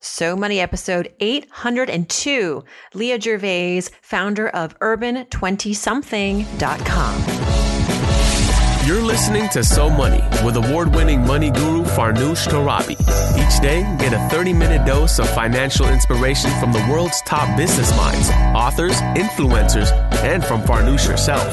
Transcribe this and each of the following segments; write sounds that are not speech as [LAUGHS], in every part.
So Money episode 802. Leah Gervais, founder of urban20something.com. You're listening to So Money with award winning money guru Farnoosh Torabi. Each day, get a 30 minute dose of financial inspiration from the world's top business minds, authors, influencers, and from Farnoosh herself.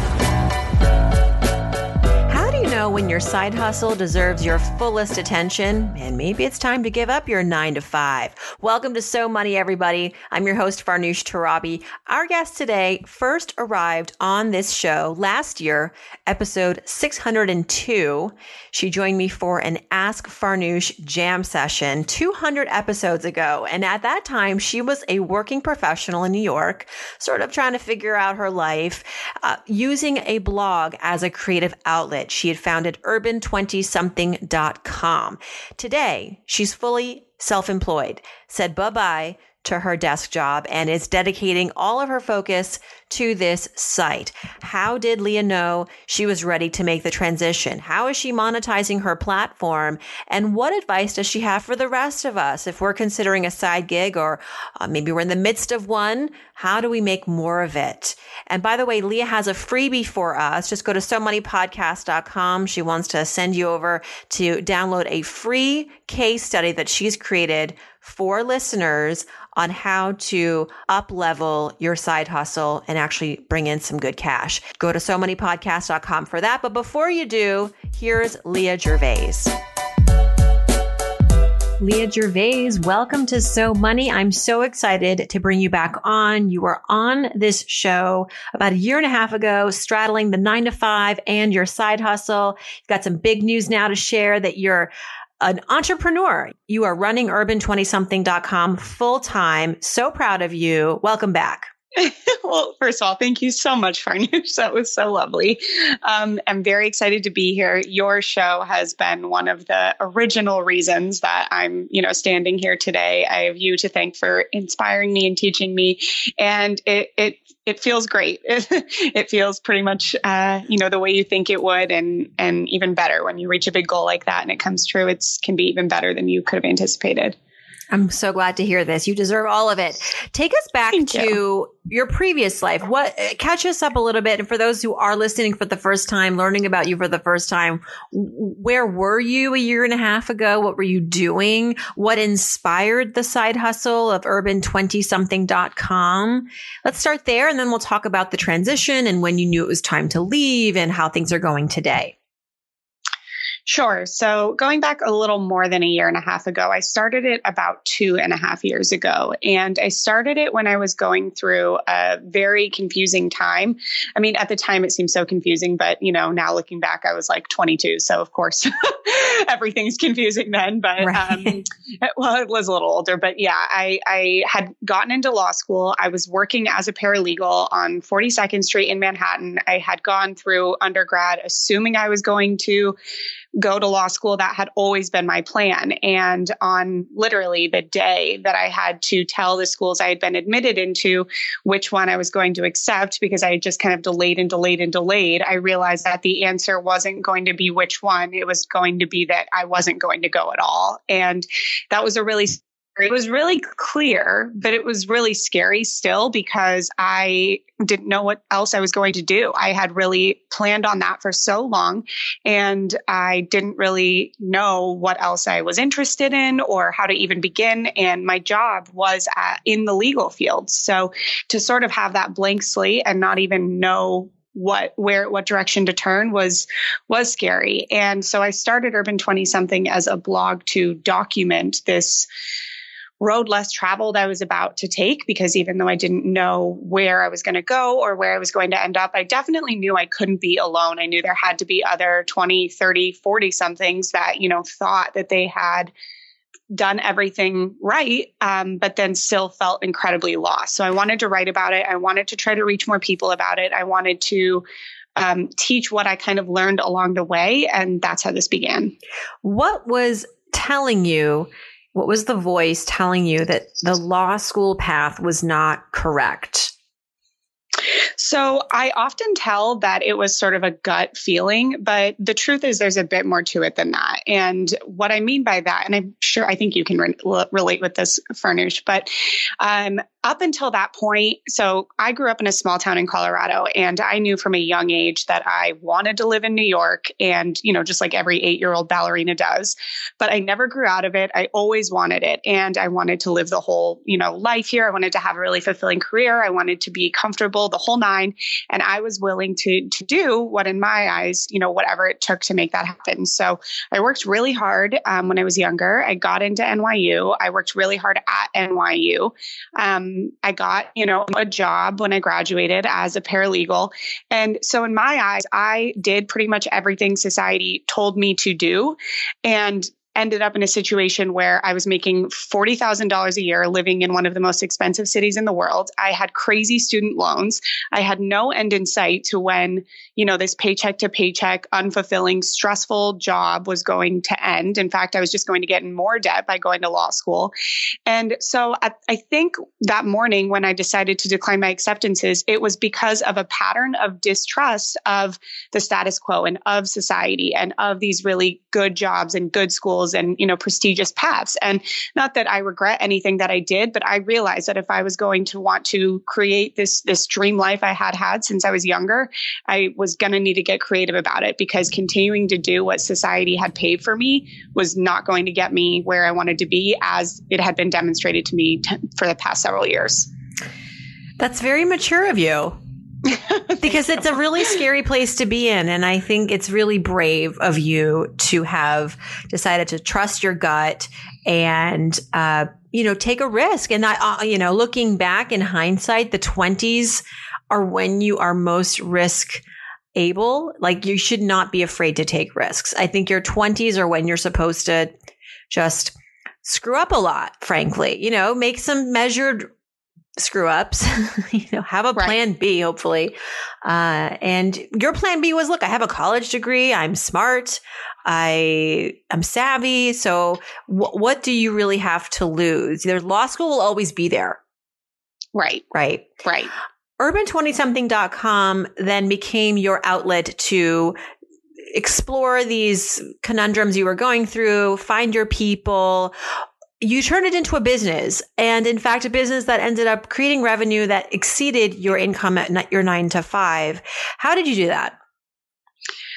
know when your side hustle deserves your fullest attention, and maybe it's time to give up your nine to five. Welcome to So Money, everybody. I'm your host, Farnoosh Torabi. Our guest today first arrived on this show last year, episode 602. She joined me for an Ask Farnoosh jam session 200 episodes ago. And at that time, she was a working professional in New York, sort of trying to figure out her life, uh, using a blog as a creative outlet. She had founded urban20something.com. Today, she's fully self employed, said bye bye to her desk job and is dedicating all of her focus to this site. How did Leah know she was ready to make the transition? How is she monetizing her platform? And what advice does she have for the rest of us if we're considering a side gig or uh, maybe we're in the midst of one? How do we make more of it? And by the way, Leah has a freebie for us. Just go to so moneypodcast.com. She wants to send you over to download a free case study that she's created for listeners on how to up level your side hustle and actually bring in some good cash. Go to so moneypodcast.com for that. But before you do, here's Leah Gervais. Leah Gervais, welcome to So Money. I'm so excited to bring you back on. You were on this show about a year and a half ago, straddling the nine to five and your side hustle. You've got some big news now to share that you're an entrepreneur. You are running urban20something.com full time. So proud of you. Welcome back. [LAUGHS] well, first of all, thank you so much, Farnoosh. [LAUGHS] That was so lovely. Um, I'm very excited to be here. Your show has been one of the original reasons that I'm, you know, standing here today. I have you to thank for inspiring me and teaching me, and it it it feels great. It, [LAUGHS] it feels pretty much, uh, you know, the way you think it would, and and even better when you reach a big goal like that and it comes true. It's can be even better than you could have anticipated. I'm so glad to hear this. You deserve all of it. Take us back Thank to you. your previous life. What catch us up a little bit. And for those who are listening for the first time, learning about you for the first time, where were you a year and a half ago? What were you doing? What inspired the side hustle of urban20something.com? Let's start there and then we'll talk about the transition and when you knew it was time to leave and how things are going today. Sure. So going back a little more than a year and a half ago, I started it about two and a half years ago. And I started it when I was going through a very confusing time. I mean, at the time it seemed so confusing, but you know, now looking back, I was like 22. So of course [LAUGHS] everything's confusing then, but, right. um, well, it was a little older, but yeah, I, I had gotten into law school. I was working as a paralegal on 42nd Street in Manhattan. I had gone through undergrad, assuming I was going to go to law school. That had always been my plan. And on literally the day that I had to tell the schools I had been admitted into which one I was going to accept because I had just kind of delayed and delayed and delayed, I realized that the answer wasn't going to be which one. It was going to be that I wasn't going to go at all. And that was a really it was really clear, but it was really scary still because I didn't know what else I was going to do. I had really planned on that for so long and I didn't really know what else I was interested in or how to even begin. And my job was at, in the legal field. So to sort of have that blank slate and not even know what where what direction to turn was was scary and so i started urban 20 something as a blog to document this road less traveled I was about to take because even though I didn't know where I was going to go or where I was going to end up, I definitely knew I couldn't be alone. I knew there had to be other 20, 30, 40 somethings that, you know, thought that they had done everything right, um, but then still felt incredibly lost. So I wanted to write about it. I wanted to try to reach more people about it. I wanted to um, teach what I kind of learned along the way. And that's how this began. What was telling you What was the voice telling you that the law school path was not correct? So I often tell that it was sort of a gut feeling, but the truth is there's a bit more to it than that. And what I mean by that, and I'm sure I think you can re- relate with this, Farnoosh, but um, up until that point, so I grew up in a small town in Colorado, and I knew from a young age that I wanted to live in New York, and you know, just like every eight-year-old ballerina does. But I never grew out of it. I always wanted it, and I wanted to live the whole, you know, life here. I wanted to have a really fulfilling career. I wanted to be comfortable, the whole nine, and I was willing to to do what, in my eyes, you know, whatever it took to make that happen. So I worked really hard um, when I was younger. I got into NYU. I worked really hard at NYU. Um, um, I got, you know, a job when I graduated as a paralegal. And so in my eyes, I did pretty much everything society told me to do. And ended up in a situation where I was making $40,000 a year living in one of the most expensive cities in the world. I had crazy student loans. I had no end in sight to when, you know, this paycheck to paycheck, unfulfilling, stressful job was going to end. In fact, I was just going to get in more debt by going to law school. And so I, I think that morning when I decided to decline my acceptances, it was because of a pattern of distrust of the status quo and of society and of these really good jobs and good schools and, you know, prestigious paths. And not that I regret anything that I did, but I realized that if I was going to want to create this, this dream life I had had since I was younger, I was going to need to get creative about it because continuing to do what society had paid for me was not going to get me where I wanted to be as it had been demonstrated to me t- for the past several years. That's very mature of you. Because it's a really scary place to be in. And I think it's really brave of you to have decided to trust your gut and, uh, you know, take a risk. And I, uh, you know, looking back in hindsight, the 20s are when you are most risk able. Like you should not be afraid to take risks. I think your 20s are when you're supposed to just screw up a lot, frankly, you know, make some measured screw ups, [LAUGHS] you know, have a plan right. B, hopefully. Uh, and your plan B was, look, I have a college degree. I'm smart. I am savvy. So w- what do you really have to lose? There's law school will always be there. Right. Right. Right. Urban20something.com then became your outlet to explore these conundrums you were going through, find your people, you turned it into a business. And in fact a business that ended up creating revenue that exceeded your income at your 9 to 5 how did you do that?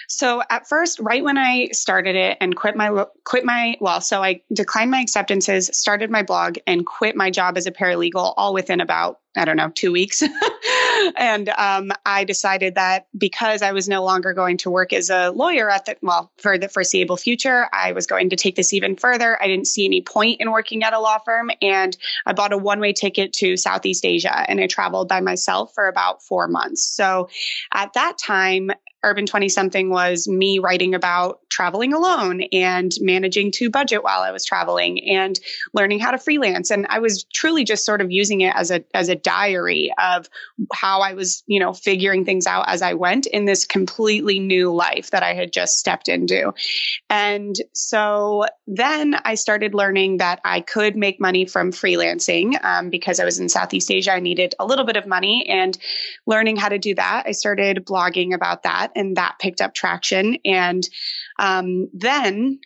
So at first, right when I started it and quit my quit my well, so I declined my acceptances, started my blog, and quit my job as a paralegal all within about I don't know two weeks. [LAUGHS] and um, I decided that because I was no longer going to work as a lawyer at the well for the foreseeable future, I was going to take this even further. I didn't see any point in working at a law firm, and I bought a one way ticket to Southeast Asia, and I traveled by myself for about four months. So at that time, Urban 20 something was me writing about traveling alone and managing to budget while I was traveling and learning how to freelance. And I was truly just sort of using it as a, as a diary of how I was, you know, figuring things out as I went in this completely new life that I had just stepped into. And so then I started learning that I could make money from freelancing um, because I was in Southeast Asia. I needed a little bit of money and learning how to do that. I started blogging about that and that picked up traction. And um, then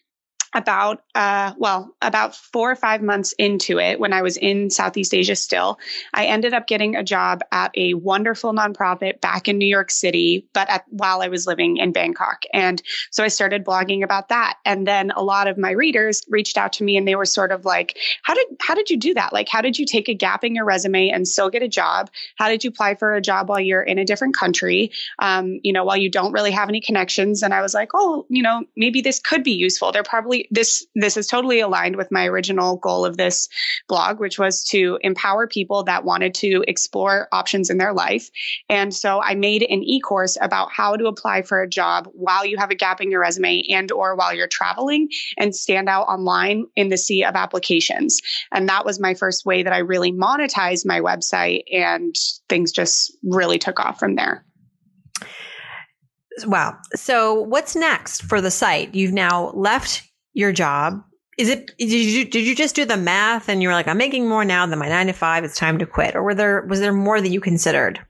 about uh, well about four or five months into it when i was in southeast asia still i ended up getting a job at a wonderful nonprofit back in new york city but at, while i was living in bangkok. And so i started blogging about that. And then a lot of my readers reached out to me and they were sort of like how did how did you do that? Like how did you take a gap in your resume and still get a job? How did you apply for a job while you're in a different country? Um, you know while you don't really have any connections? And i was like oh you know maybe this could be useful. They're probably this this is totally aligned with my original goal of this blog, which was to empower people that wanted to explore options in their life. And so I made an e-course about how to apply for a job while you have a gap in your resume and or while you're traveling and stand out online in the sea of applications. And that was my first way that I really monetized my website and things just really took off from there. Wow. So, what's next for the site? You've now left your job. is it did you did you just do the math and you were like i'm making more now than my nine to five it's time to quit or were there was there more that you considered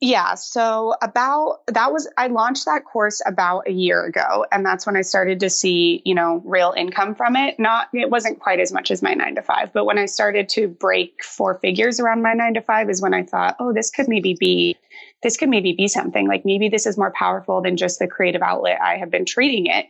yeah. So about that was, I launched that course about a year ago. And that's when I started to see, you know, real income from it. Not, it wasn't quite as much as my nine to five, but when I started to break four figures around my nine to five is when I thought, oh, this could maybe be this could maybe be something like maybe this is more powerful than just the creative outlet I have been treating it.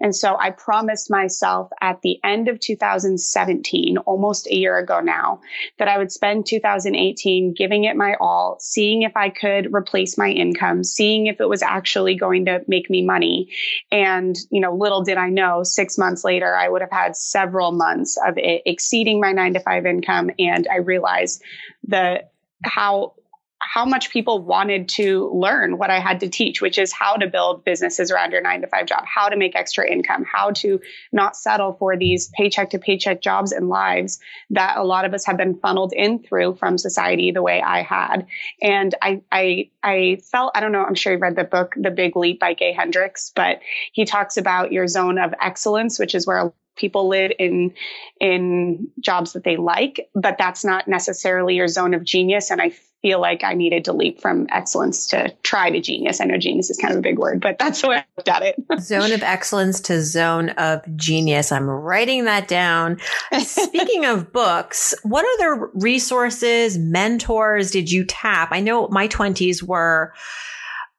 And so I promised myself at the end of 2017, almost a year ago now, that I would spend 2018 giving it my all, seeing if I could replace my income, seeing if it was actually going to make me money. And, you know, little did I know, six months later, I would have had several months of it exceeding my nine to five income. And I realized the how how much people wanted to learn what I had to teach, which is how to build businesses around your nine to five job, how to make extra income, how to not settle for these paycheck to paycheck jobs and lives that a lot of us have been funneled in through from society the way I had. And I, I, I felt, I don't know, I'm sure you read the book, The Big Leap by Gay Hendricks, but he talks about your zone of excellence, which is where people live in in jobs that they like but that's not necessarily your zone of genius and i feel like I needed to leap from excellence to try to genius. I know genius is kind of a big word, but that's the way I looked at it. [LAUGHS] zone of excellence to zone of genius. I'm writing that down. Speaking of books, what other resources, mentors did you tap? I know my 20s were.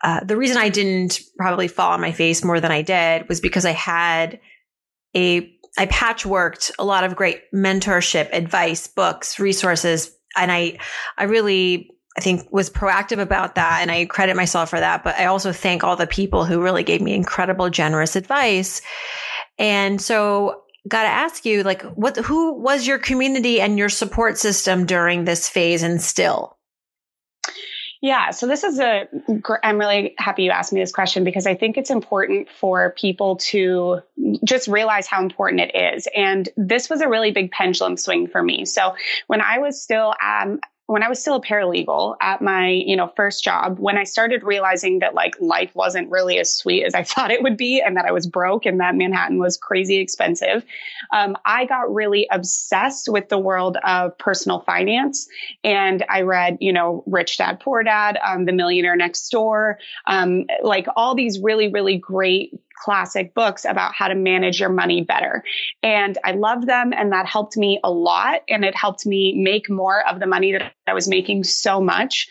Uh, the reason I didn't probably fall on my face more than I did was because I had a I patchworked a lot of great mentorship, advice, books, resources, and I I really I think was proactive about that and I credit myself for that. But I also thank all the people who really gave me incredible, generous advice. And so got to ask you, like, what, who was your community and your support system during this phase and still? Yeah, so this is a. I'm really happy you asked me this question because I think it's important for people to just realize how important it is. And this was a really big pendulum swing for me. So when I was still um, when I was still a paralegal at my, you know, first job, when I started realizing that like life wasn't really as sweet as I [LAUGHS] thought it would be and that I was broke and that Manhattan was crazy expensive, um, I got really obsessed with the world of personal finance. And I read, you know, Rich Dad Poor Dad, um, The Millionaire Next Door, um, like all these really, really great classic books about how to manage your money better. And I loved them and that helped me a lot. And it helped me make more of the money that I was making so much.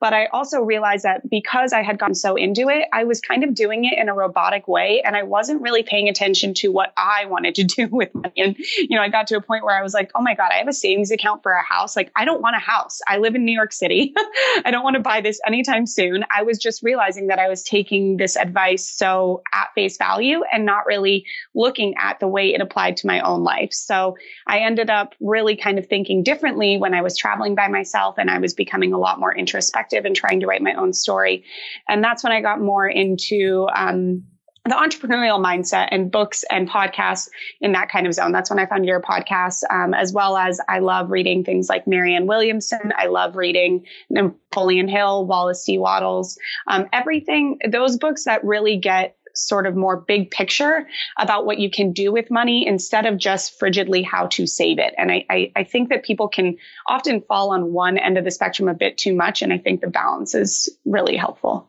But I also realized that because I had gotten so into it, I was kind of doing it in a robotic way and I wasn't really paying attention to what I wanted to [LAUGHS] do with money. And, you know, I got to a point where I was like, oh my God, I have a savings account for a house. Like, I don't want a house. I live in New York City. [LAUGHS] I don't want to buy this anytime soon. I was just realizing that I was taking this advice so at face value and not really looking at the way it applied to my own life. So I ended up really kind of thinking differently when I was traveling by myself and I was becoming a lot more introspective and trying to write my own story. And that's when I got more into, um, the entrepreneurial mindset and books and podcasts in that kind of zone. That's when I found your podcast, um, as well as I love reading things like Marianne Williamson. I love reading Napoleon Hill, Wallace D. Wattles, um, everything, those books that really get sort of more big picture about what you can do with money instead of just frigidly how to save it. And I, I, I think that people can often fall on one end of the spectrum a bit too much. And I think the balance is really helpful.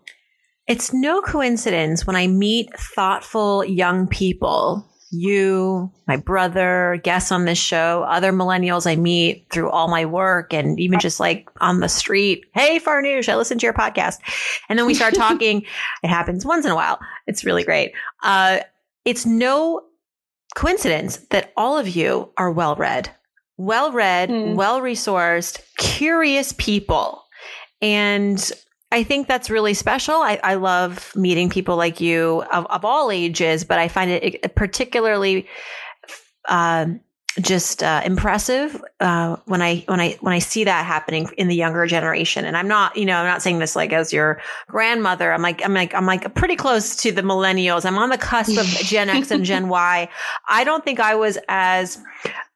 It's no coincidence when I meet thoughtful young people you, my brother, guests on this show, other millennials I meet through all my work and even just like on the street. Hey, Farnoosh, I listen to your podcast. And then we start [LAUGHS] talking. it happens once in a while. It's really great. Uh, it's no coincidence that all of you are well read, well read, mm. well resourced, curious people. And I think that's really special. I, I love meeting people like you of, of, all ages, but I find it particularly uh, just uh, impressive uh, when I when I when I see that happening in the younger generation. And I'm not, you know, I'm not saying this like as your grandmother. I'm like I'm like I'm like pretty close to the millennials. I'm on the cusp of [LAUGHS] Gen X and Gen Y. I don't think I was as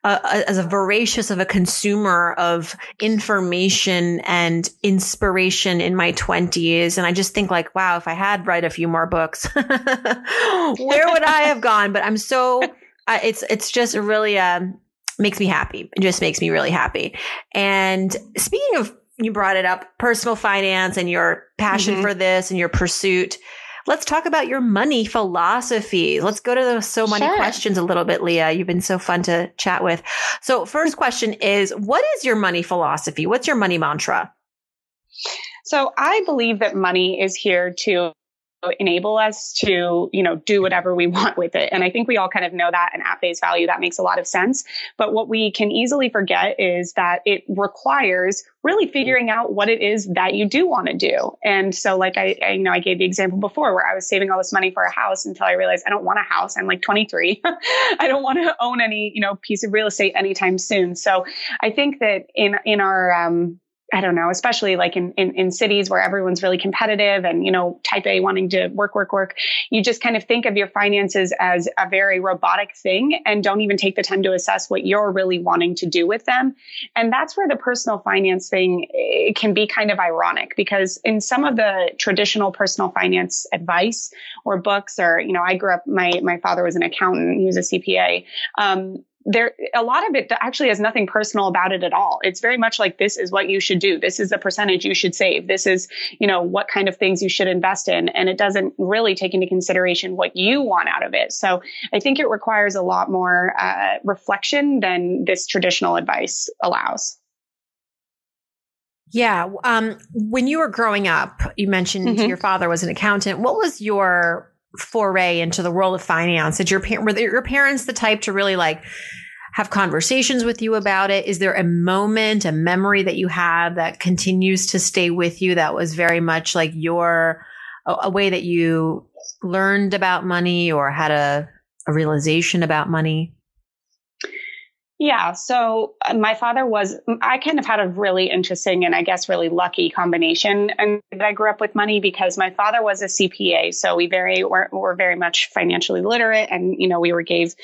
uh, as a voracious of a consumer of information and inspiration in my 20s and i just think like wow if i had read a few more books [LAUGHS] where would i have gone but i'm so uh, it's it's just really um makes me happy. It just makes me really happy. And speaking of, you brought it up, personal finance and your passion mm-hmm. for this and your pursuit. Let's talk about your money philosophy. Let's go to the So Money sure. questions a little bit, Leah. You've been so fun to chat with. So, first question is What is your money philosophy? What's your money mantra? So, I believe that money is here to enable us to, you know, do whatever we [LAUGHS] want with it. And I think we all kind of know that and at face value, that makes a lot of sense. But what we can easily forget is that it requires really figuring out what it is that you do want to do. And so, like I, I you know, I gave the example before where I was saving all this money for a house until I realized I don't want a house. I'm like 23. [LAUGHS] I don't want to own any, you know, piece of real estate anytime soon. So I think that in, in our, um, I don't know, especially like in, in, in, cities where everyone's really competitive and, you know, type A wanting to work, work, work, you just kind of think of your finances as a very robotic thing and don't even take the time to assess what you're really wanting to do with them. And that's where the personal finance thing can be kind of ironic because in some of the traditional personal finance advice or books or, you know, I grew up, my, my father was an accountant. He was a CPA. Um, there a lot of it actually has nothing personal about it at all. It's very much like this is what you should do. This is the percentage you should save. This is you know what kind of things you should invest in. And it doesn't really take into consideration what you want out of it. So i think it requires a lot more uh, reflection than this traditional advice allows. Yeah um, when you were growing up you mentioned mm-hmm. your father was an accountant. What was your foray into the world of finance? Did your were your parents the type to really like have conversations with you about it? Is there a moment, a memory that you have that continues to stay with you that was very much like your a, a way that you learned about money or had a, a realization about money? Yeah. So uh, my father was, I kind of had a really interesting and I guess really lucky combination. And I grew up with money because my father was a CPA. So we very, were, were very much financially literate. And, you know, we were gave,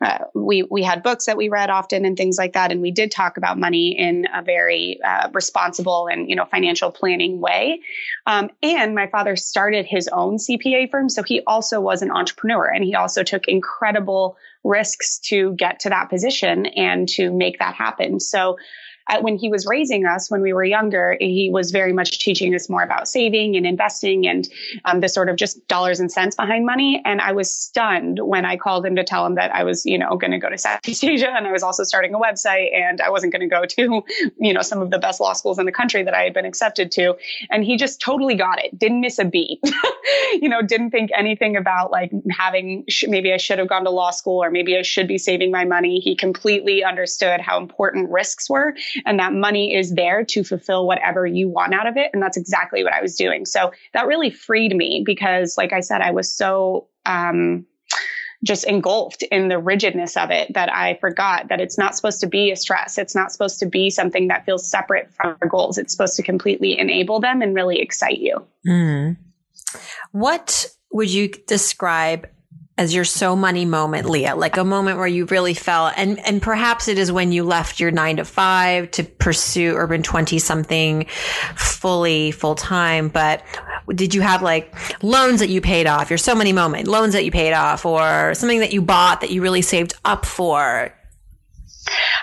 uh, we, we had books that we read often and things like that. And we did talk about money in a very uh, responsible and, you know, financial planning way. Um, and my father started his own CPA firm. So he also was an entrepreneur and he also took incredible risks to get to that position and to make that happen. So uh, when he was raising us when we were younger, he was very much teaching us more about saving and investing and um, the sort of just dollars and cents behind money. And I was stunned when I called him to tell him that I was, you know, going to go to Southeast [LAUGHS] Asia and I was also starting a website and I wasn't going to go to, you know, some of the best law schools in the country that I had been accepted to. And he just totally got it, didn't miss a beat, [LAUGHS] you know, didn't think anything about like having, maybe I should have gone to law school or maybe I should be saving my money. He completely understood how important risks were and that money is there to fulfill whatever you want out of it. And that's exactly what I was doing. So that really freed me because, like I said, I was so, um, just engulfed in the rigidness of it that I forgot that it's not supposed to be a stress. It's not supposed to be something that feels separate from our goals. It's supposed to completely enable them and really excite you. Mm. What would you describe as your so money moment, Leah, like a moment where you really felt, and, and perhaps it is when you left your nine to five to pursue urban 20 something fully full time. But did you have like loans that you paid off, your so money moment, loans that you paid off, or something that you bought that you really saved up for?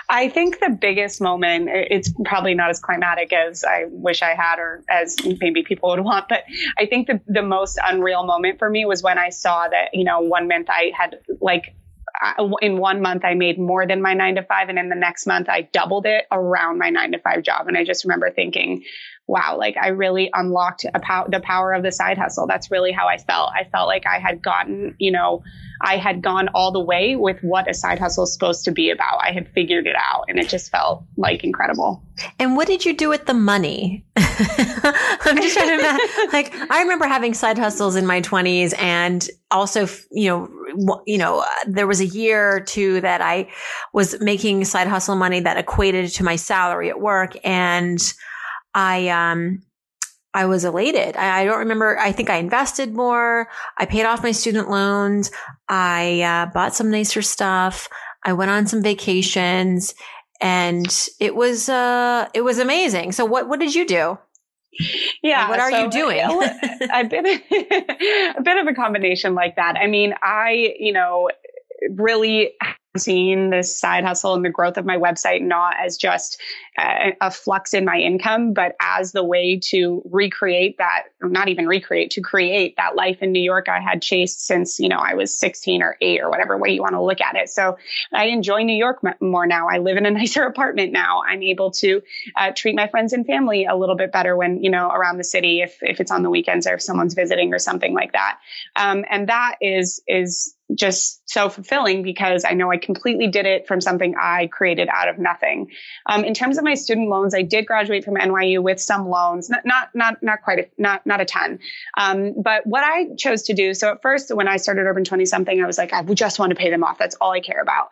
I think the biggest moment, it's probably not as climatic as I wish I had or as maybe people would [LAUGHS] want, but I think the, the most unreal moment for me was when I saw that, you know, one month I had like, uh, in one month I made more than my nine to five, and in the next month I doubled it around my nine to five job. And I just remember thinking, wow, like I really unlocked pow- the power of the side hustle. That's really how I felt. I felt like I had gotten, you know, I had gone all the way with what a side hustle is supposed to be about. I had figured it out and it just felt like incredible. And what did you do with the money? [LAUGHS] I'm just trying to imagine, [LAUGHS] like, I remember having side hustles in my 20s and also, you know, you know, uh, there was a year or two that I was making side hustle money that equated to my salary at work. And I, um, I was elated. I, I, don't remember. I think I invested more. I paid off my student loans. I uh, bought some nicer stuff. I went on some vacations, and it was uh, it was amazing. So, what what did you do? Yeah. what are so, you doing? I've [LAUGHS] been [LAUGHS] a bit of a combination like that. I mean, I you know really seeing this side hustle and the growth of my website not as just a, a, flux in my income, but as the way to recreate that, not even recreate, to create that life in New York I had chased since, you know, I was 16 or 8 or whatever way you want to look at it. So I enjoy New York more now. I live in a [LAUGHS] nicer apartment now. I'm able to uh, treat my friends and family a little bit better when, you know, around the city, if, if it's on the weekends or if someone's visiting or something like that. Um, and that is, is just so fulfilling because I know I completely did it from something I created out of nothing. Um, in terms of my student loans, I did graduate from NYU with some loans, not not not not quite a, not not a ton. Um, but what I chose to do, so at first when I started Urban Twenty Something, I was like, I just want to pay them off. That's all I care about.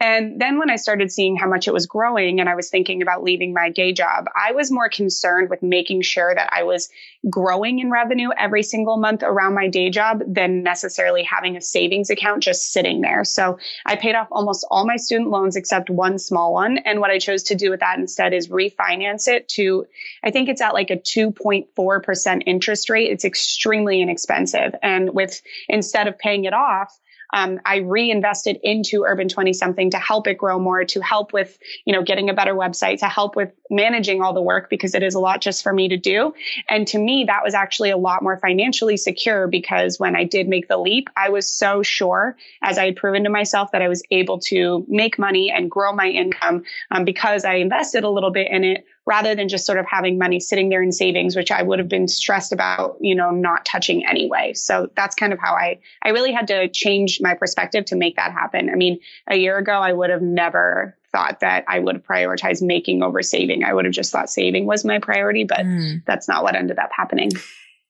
And then when I started seeing how much it was growing, and I was thinking about leaving my day job, I was more concerned with making sure that I was growing in revenue every single month around my day job than necessarily having a savings account just sitting there. So I paid off almost all my student loans except one small one. And what I chose to do with that instead is refinance it to, I think it's at like a 2.4% interest rate. It's extremely inexpensive. And with, instead of paying it off, um, I reinvested into Urban 20 something to help it grow more, to help with, you know, getting a better website, to help with managing all the work because it is a lot just for me to do. And to me, that was actually a lot more financially secure because when I did make the leap, I was so sure, as I had proven to myself, that I was able to make money and grow my income um, because I invested a little bit in it rather than just sort of having money sitting there in savings, which I would have been stressed about, you know, not touching anyway. So that's kind of how I, I really had to change my perspective to make that happen. I mean, a year ago, I would have never thought that I would prioritize making over saving. I would have just thought saving was my priority, but mm. that's not what ended up happening.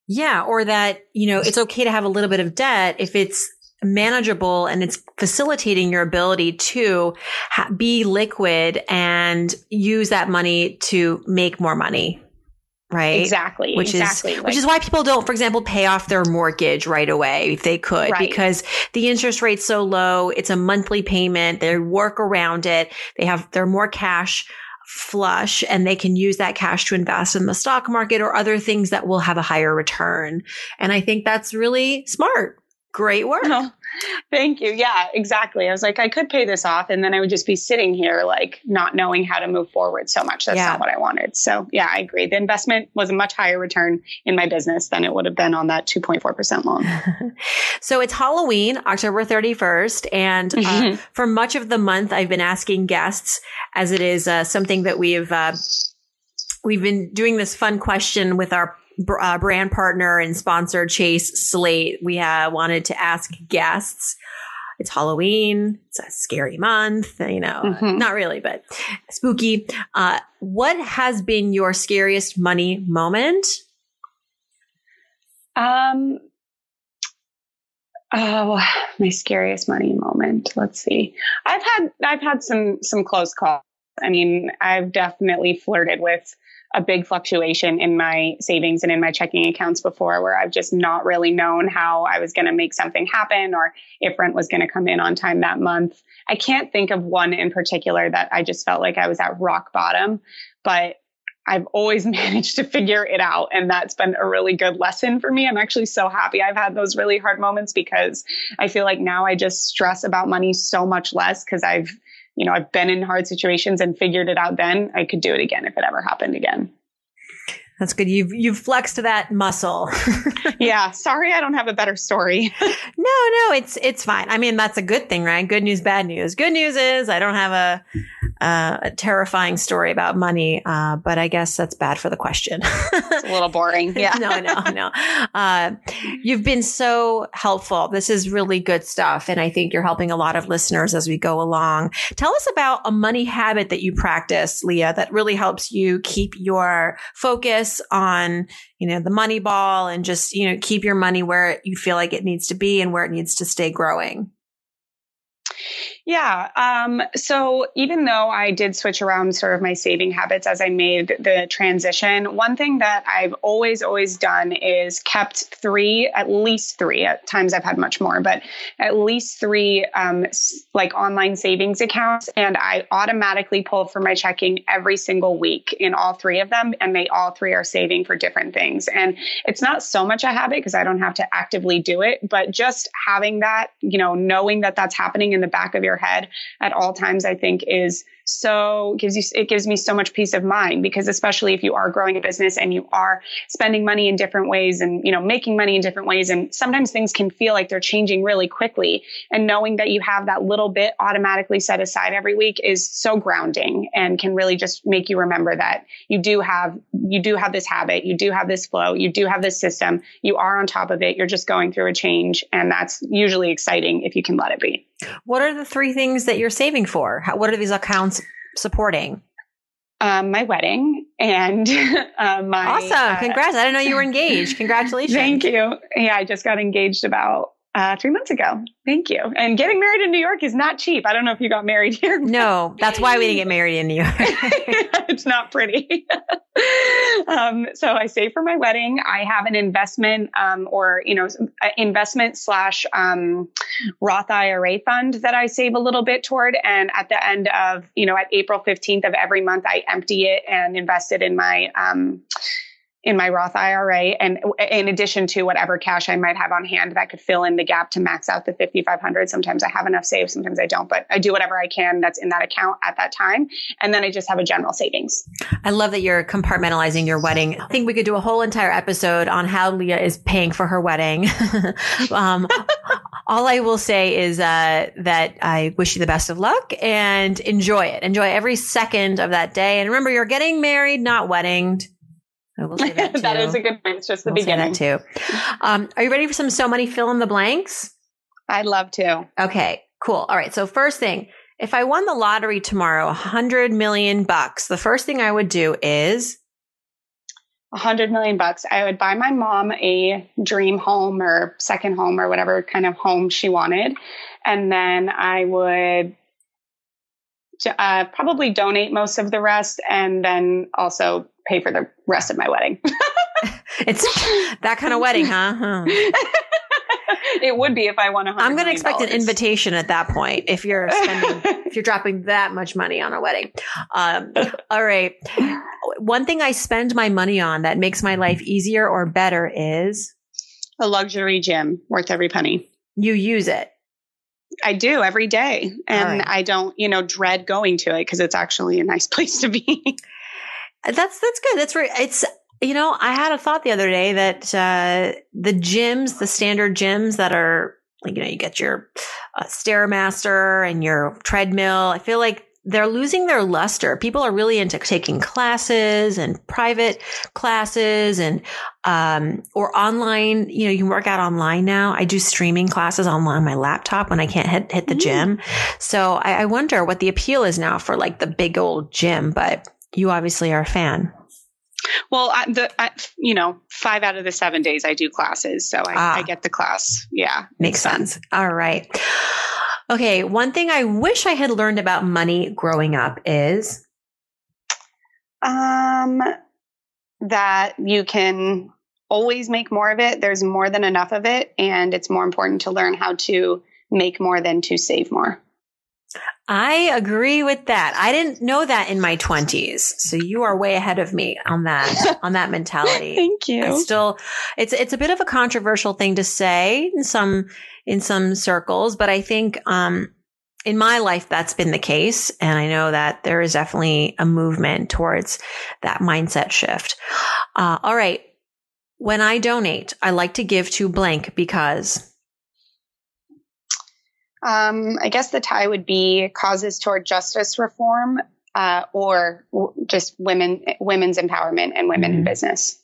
Yeah. Or that, you know, it's okay to have a little bit of debt if it's manageable and it's facilitating your ability to ha- be liquid and use that money to make more money right exactly which exactly. is like, which is why people don't for example pay off their mortgage right away if they could right. because the interest rate's so low it's a monthly payment they work around it they have they're more cash flush and they can use that cash to invest in the stock market or other things that will have a higher return and i think that's really smart Great work. Oh, thank you. Yeah, exactly. I was like, I could pay this off and then I would just be sitting here, like, not knowing how to move forward so much. That's yeah. not what I wanted. So, yeah, I agree. The investment was a much higher return in my business than it would have been on that 2.4% loan. [LAUGHS] so, it's Halloween, October 31st. And uh, for much of the month, I've been asking guests, as it is uh, something that we've, uh, we've been doing this fun question with our uh, brand partner and sponsor Chase Slate, we uh, wanted to ask guests. It's Halloween. It's a scary month, you know, mm-hmm. not really, but spooky. Uh, what has been your scariest money moment? Um, oh, [SIGHS] my scariest money moment. Let's see. I've had I've had some some close calls. I mean, I've definitely flirted with a big fluctuation in my savings and in my checking accounts before where I've just not really known how I was going to make something happen or if rent was going to come in on time that month. I can't think of one in particular that I just felt like I was at rock bottom, but I've always [LAUGHS] managed to figure it out. And that's been a really good lesson for me. I'm actually so happy I've had those really hard moments because I feel like now I just stress about money so much less because I've you know, I've been in hard situations and figured it out then. I could do it again if it ever happened again. That's good. You've you've flexed that muscle. [LAUGHS] yeah. Sorry, I don't have a better story. [LAUGHS] no, no, it's it's fine. I mean, that's a good thing, right? Good news, bad news. Good news is I don't have a uh, a terrifying story about money, uh, but I guess that's bad for the question. [LAUGHS] it's a little boring. Yeah. no, no, no. Uh, you've been so helpful. This is really good stuff. And I think you're helping a lot of listeners as we go along. Tell us about a money habit that you practice, Leah, that really helps you keep your focus on, you know, the money ball and just, you know, keep your money where you feel like it needs to be and where it needs to stay growing. Yeah. Um, so even though I did switch around sort of my saving habits as I made the transition, one thing that I've always, always done is kept three, at least three, at times I've had much more, but at least three um, like online savings accounts. And I automatically pull from my checking every single week in all three of them. And they all three are saving for different things. And it's not so much a habit because I don't have to actively do it, but just having that, you know, knowing that that's happening in the back of your head at all times, I think is so gives you it gives me so much peace of mind because especially if you are growing a business and you are spending money in different ways and you know making money in different ways. And sometimes things can feel like they're changing really quickly. And knowing that you have that little bit automatically set aside every week is so grounding and can really just make you remember that you do have you do have this habit you do have this flow you do have this system you are on top of it you're just going through a change and that's usually exciting if you can let it be. What are the three things that you're saving for? How, what are these accounts supporting? Um, my wedding and [LAUGHS] uh, my awesome. Uh, Congrats! I didn't know you were engaged. [LAUGHS] Congratulations. Thank you. Yeah, I just got engaged about uh, three months ago. Thank you. And getting married in New York is not cheap. I don't know if you got married here. [LAUGHS] No, that's why we didn't get married in New York. [LAUGHS] it's not pretty. [LAUGHS] um, so I save for my wedding. I have an investment um, or, you know, investment slash um, Roth IRA fund that I save a little bit toward. And at the end of, you know, at April 15th of every month, I empty it and invest it in my um, in my Roth IRA and in addition to whatever cash I might have on hand that could fill in the gap to max out the 5500 sometimes I have enough saved sometimes I don't but I do whatever I can that's in that account at that time and then I just have a general savings. I love that you're compartmentalizing your wedding. I think we could do a whole entire episode on how Leah is paying for her wedding. [LAUGHS] um, all I will say is uh, that I wish you the best of luck and enjoy it. Enjoy every second of that day and remember you're getting married not weddinged. I will [LAUGHS] say that, that is a good point. It's just the beginning. too. Um, are you ready for some So Money fill in the blanks? I'd love to. Okay, cool. All right. So first thing, if I won the lottery tomorrow, a hundred million bucks, the first thing I would do is a hundred million bucks. I would buy my mom a dream home or second home or whatever kind of home she wanted. And then I would uh, probably donate most of the rest and then also pay for the rest of my wedding. [LAUGHS] it's that kind of wedding, huh? huh. [LAUGHS] it would be if I won a hundred. I'm going to expect an invitation at that point if you're [LAUGHS] spending if you're dropping that much money on a wedding. Um, all right. One thing I spend my money on that makes my life easier or better is a luxury gym worth every penny. You use it. I do every day, and right. I don't, you know, dread going to it because it's actually a nice place to be. That's that's good. That's right. It's you know, I had a thought the other day that uh, the gyms, the standard gyms that are like you know, you get your uh, stairmaster and your treadmill. I feel like they're losing their luster. People are really into taking classes and private classes and um, or online. You know, you can work out online now. I do streaming classes online on my laptop when I can't hit hit the mm. gym. So I, I wonder what the appeal is now for like the big old gym. But you obviously are a fan. Well, I, the I, you know, five out of the seven days I do classes, so I, ah, I get the class. Yeah, makes sense. sense. All right. Okay, one thing I wish I had learned about money growing up is, um, that you can always make more of it. There's more than enough of it, and it's more important to learn how to make more than to save more. I agree with that. I didn't know that in my 20s. So you are way ahead of me on that [LAUGHS] on that mentality. Thank you. I still it's it's a bit of a controversial thing to say in some in some circles, but I think um in my life that's been the case and I know that there is definitely a movement towards that mindset shift. Uh, all right. When I donate, I like to give to blank because um, I guess the tie would be causes toward justice reform uh, or w- just women women's empowerment and women mm-hmm. in business.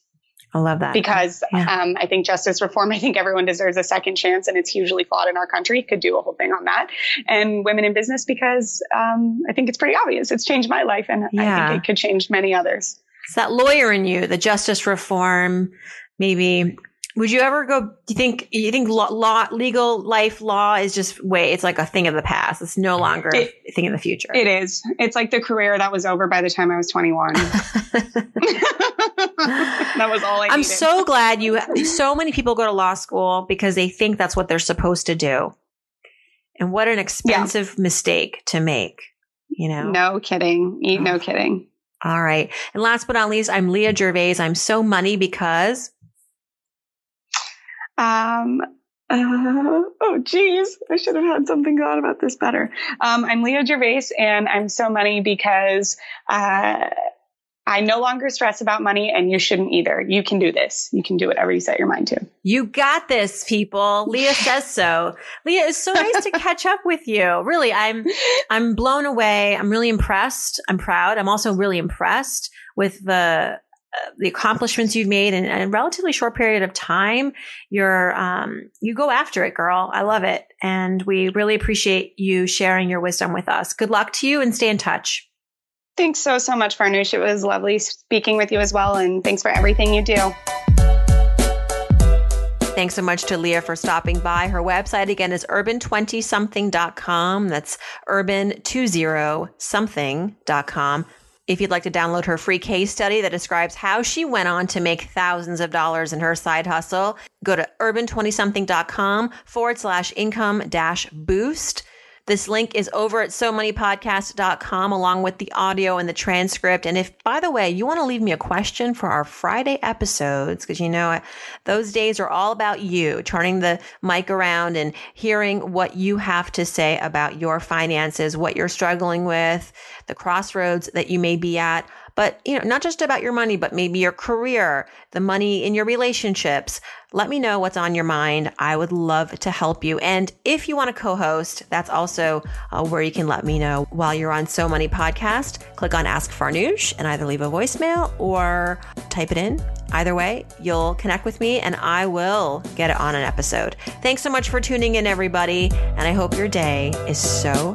I love that because yeah. um, I think justice reform. I think everyone deserves a second chance, and it's hugely flawed in our country. Could do a whole thing on that, and women in business because um, I think it's pretty obvious. It's changed my life, and yeah. I think it could change many others. It's that lawyer in you, the justice reform, maybe would you ever go? Do you think you think law, law, legal life law is just way? It's like a thing of the past. It's no longer it, a thing in the future. It is. It's like the career that was over by the time I was twenty one. [LAUGHS] [LAUGHS] that was all I. I'm so glad you. So many people go to law school because they think that's what they're supposed to do, and what an expensive yeah. mistake to make. You know. No kidding. No oh. kidding. All right. And last but not least, I'm Leah Gervais. I'm so money because um, Uh, oh, geez, I should have had something thought about this better. Um, I'm Leah Gervais, and I'm so money because uh, I no longer stress about money, and you shouldn't either. You can do this. You can do whatever you set your mind to. You got this, people. Leah [LAUGHS] says so. Leah, it's so nice to catch up with you. Really, I'm I'm blown away. I'm really impressed. I'm proud. I'm also really impressed with the the accomplishments you've made in a relatively short period of time. You're, um, you go after it, girl. I love it. And we really appreciate you sharing your wisdom with us. Good luck to you and stay in touch. Thanks so, so much, Farnoosh. It was lovely speaking with you as well. And thanks for everything you do. Thanks so much to Leah for stopping by. Her website again is urban20something.com. That's urban20something.com. If you'd like to download her free case study that describes how she went on to make thousands of dollars in her side hustle, go to urban20something.com forward slash income dash boost. This link is over at somoneypodcast.com along with the audio and the transcript. And if, by the way, you want to leave me a question for our Friday episodes, because you know, those days are all about you turning the mic around and hearing what you have to say about your finances, what you're struggling with, the crossroads that you may be at but you know, not just about your money, but maybe your career, the money in your relationships. Let me know what's on your mind. I would love to help you. And if you want to co-host, that's also uh, where you can let me know while you're on So Money Podcast. Click on Ask Farnoosh and either leave a voicemail or type it in. Either way, you'll connect with me and I will get it on an episode. Thanks so much for tuning in, everybody. And I hope your day is so